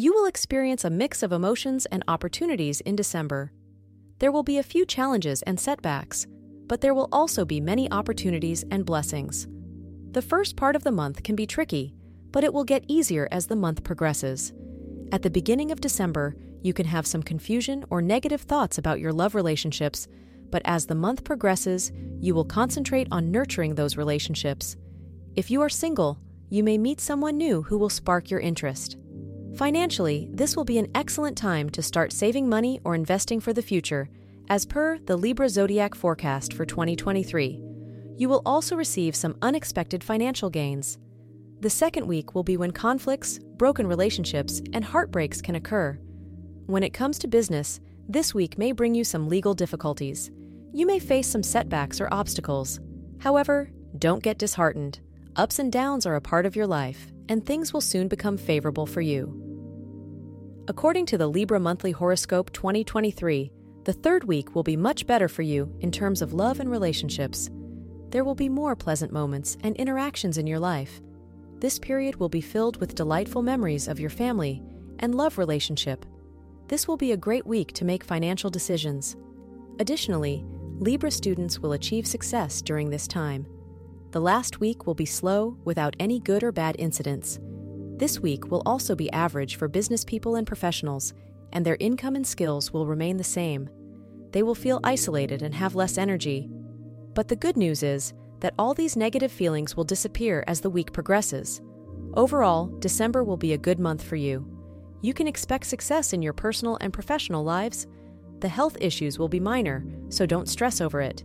You will experience a mix of emotions and opportunities in December. There will be a few challenges and setbacks, but there will also be many opportunities and blessings. The first part of the month can be tricky, but it will get easier as the month progresses. At the beginning of December, you can have some confusion or negative thoughts about your love relationships, but as the month progresses, you will concentrate on nurturing those relationships. If you are single, you may meet someone new who will spark your interest. Financially, this will be an excellent time to start saving money or investing for the future, as per the Libra Zodiac forecast for 2023. You will also receive some unexpected financial gains. The second week will be when conflicts, broken relationships, and heartbreaks can occur. When it comes to business, this week may bring you some legal difficulties. You may face some setbacks or obstacles. However, don't get disheartened. Ups and downs are a part of your life, and things will soon become favorable for you. According to the Libra Monthly Horoscope 2023, the third week will be much better for you in terms of love and relationships. There will be more pleasant moments and interactions in your life. This period will be filled with delightful memories of your family and love relationship. This will be a great week to make financial decisions. Additionally, Libra students will achieve success during this time. The last week will be slow without any good or bad incidents. This week will also be average for business people and professionals, and their income and skills will remain the same. They will feel isolated and have less energy. But the good news is that all these negative feelings will disappear as the week progresses. Overall, December will be a good month for you. You can expect success in your personal and professional lives. The health issues will be minor, so don't stress over it.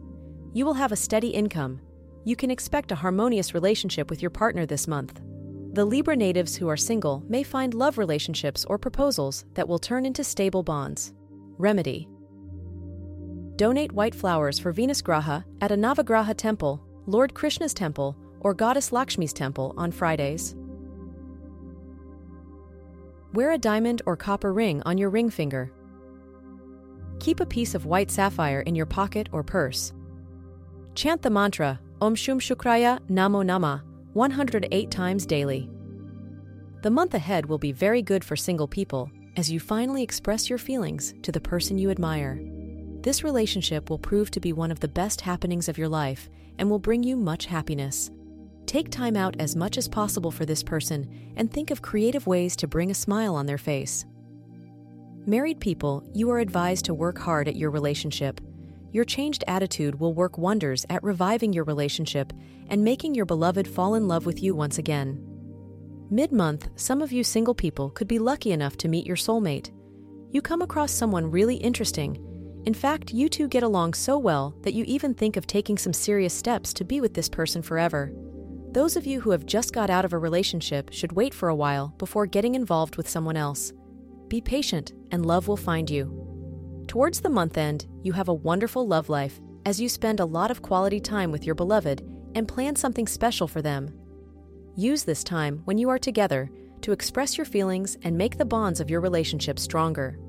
You will have a steady income. You can expect a harmonious relationship with your partner this month. The Libra natives who are single may find love relationships or proposals that will turn into stable bonds. Remedy Donate white flowers for Venus Graha at a Navagraha temple, Lord Krishna's temple, or Goddess Lakshmi's temple on Fridays. Wear a diamond or copper ring on your ring finger. Keep a piece of white sapphire in your pocket or purse. Chant the mantra Om Shum Shukraya Namo Nama 108 times daily. The month ahead will be very good for single people as you finally express your feelings to the person you admire. This relationship will prove to be one of the best happenings of your life and will bring you much happiness. Take time out as much as possible for this person and think of creative ways to bring a smile on their face. Married people, you are advised to work hard at your relationship. Your changed attitude will work wonders at reviving your relationship and making your beloved fall in love with you once again. Mid month, some of you single people could be lucky enough to meet your soulmate. You come across someone really interesting. In fact, you two get along so well that you even think of taking some serious steps to be with this person forever. Those of you who have just got out of a relationship should wait for a while before getting involved with someone else. Be patient, and love will find you. Towards the month end, you have a wonderful love life as you spend a lot of quality time with your beloved and plan something special for them. Use this time when you are together to express your feelings and make the bonds of your relationship stronger.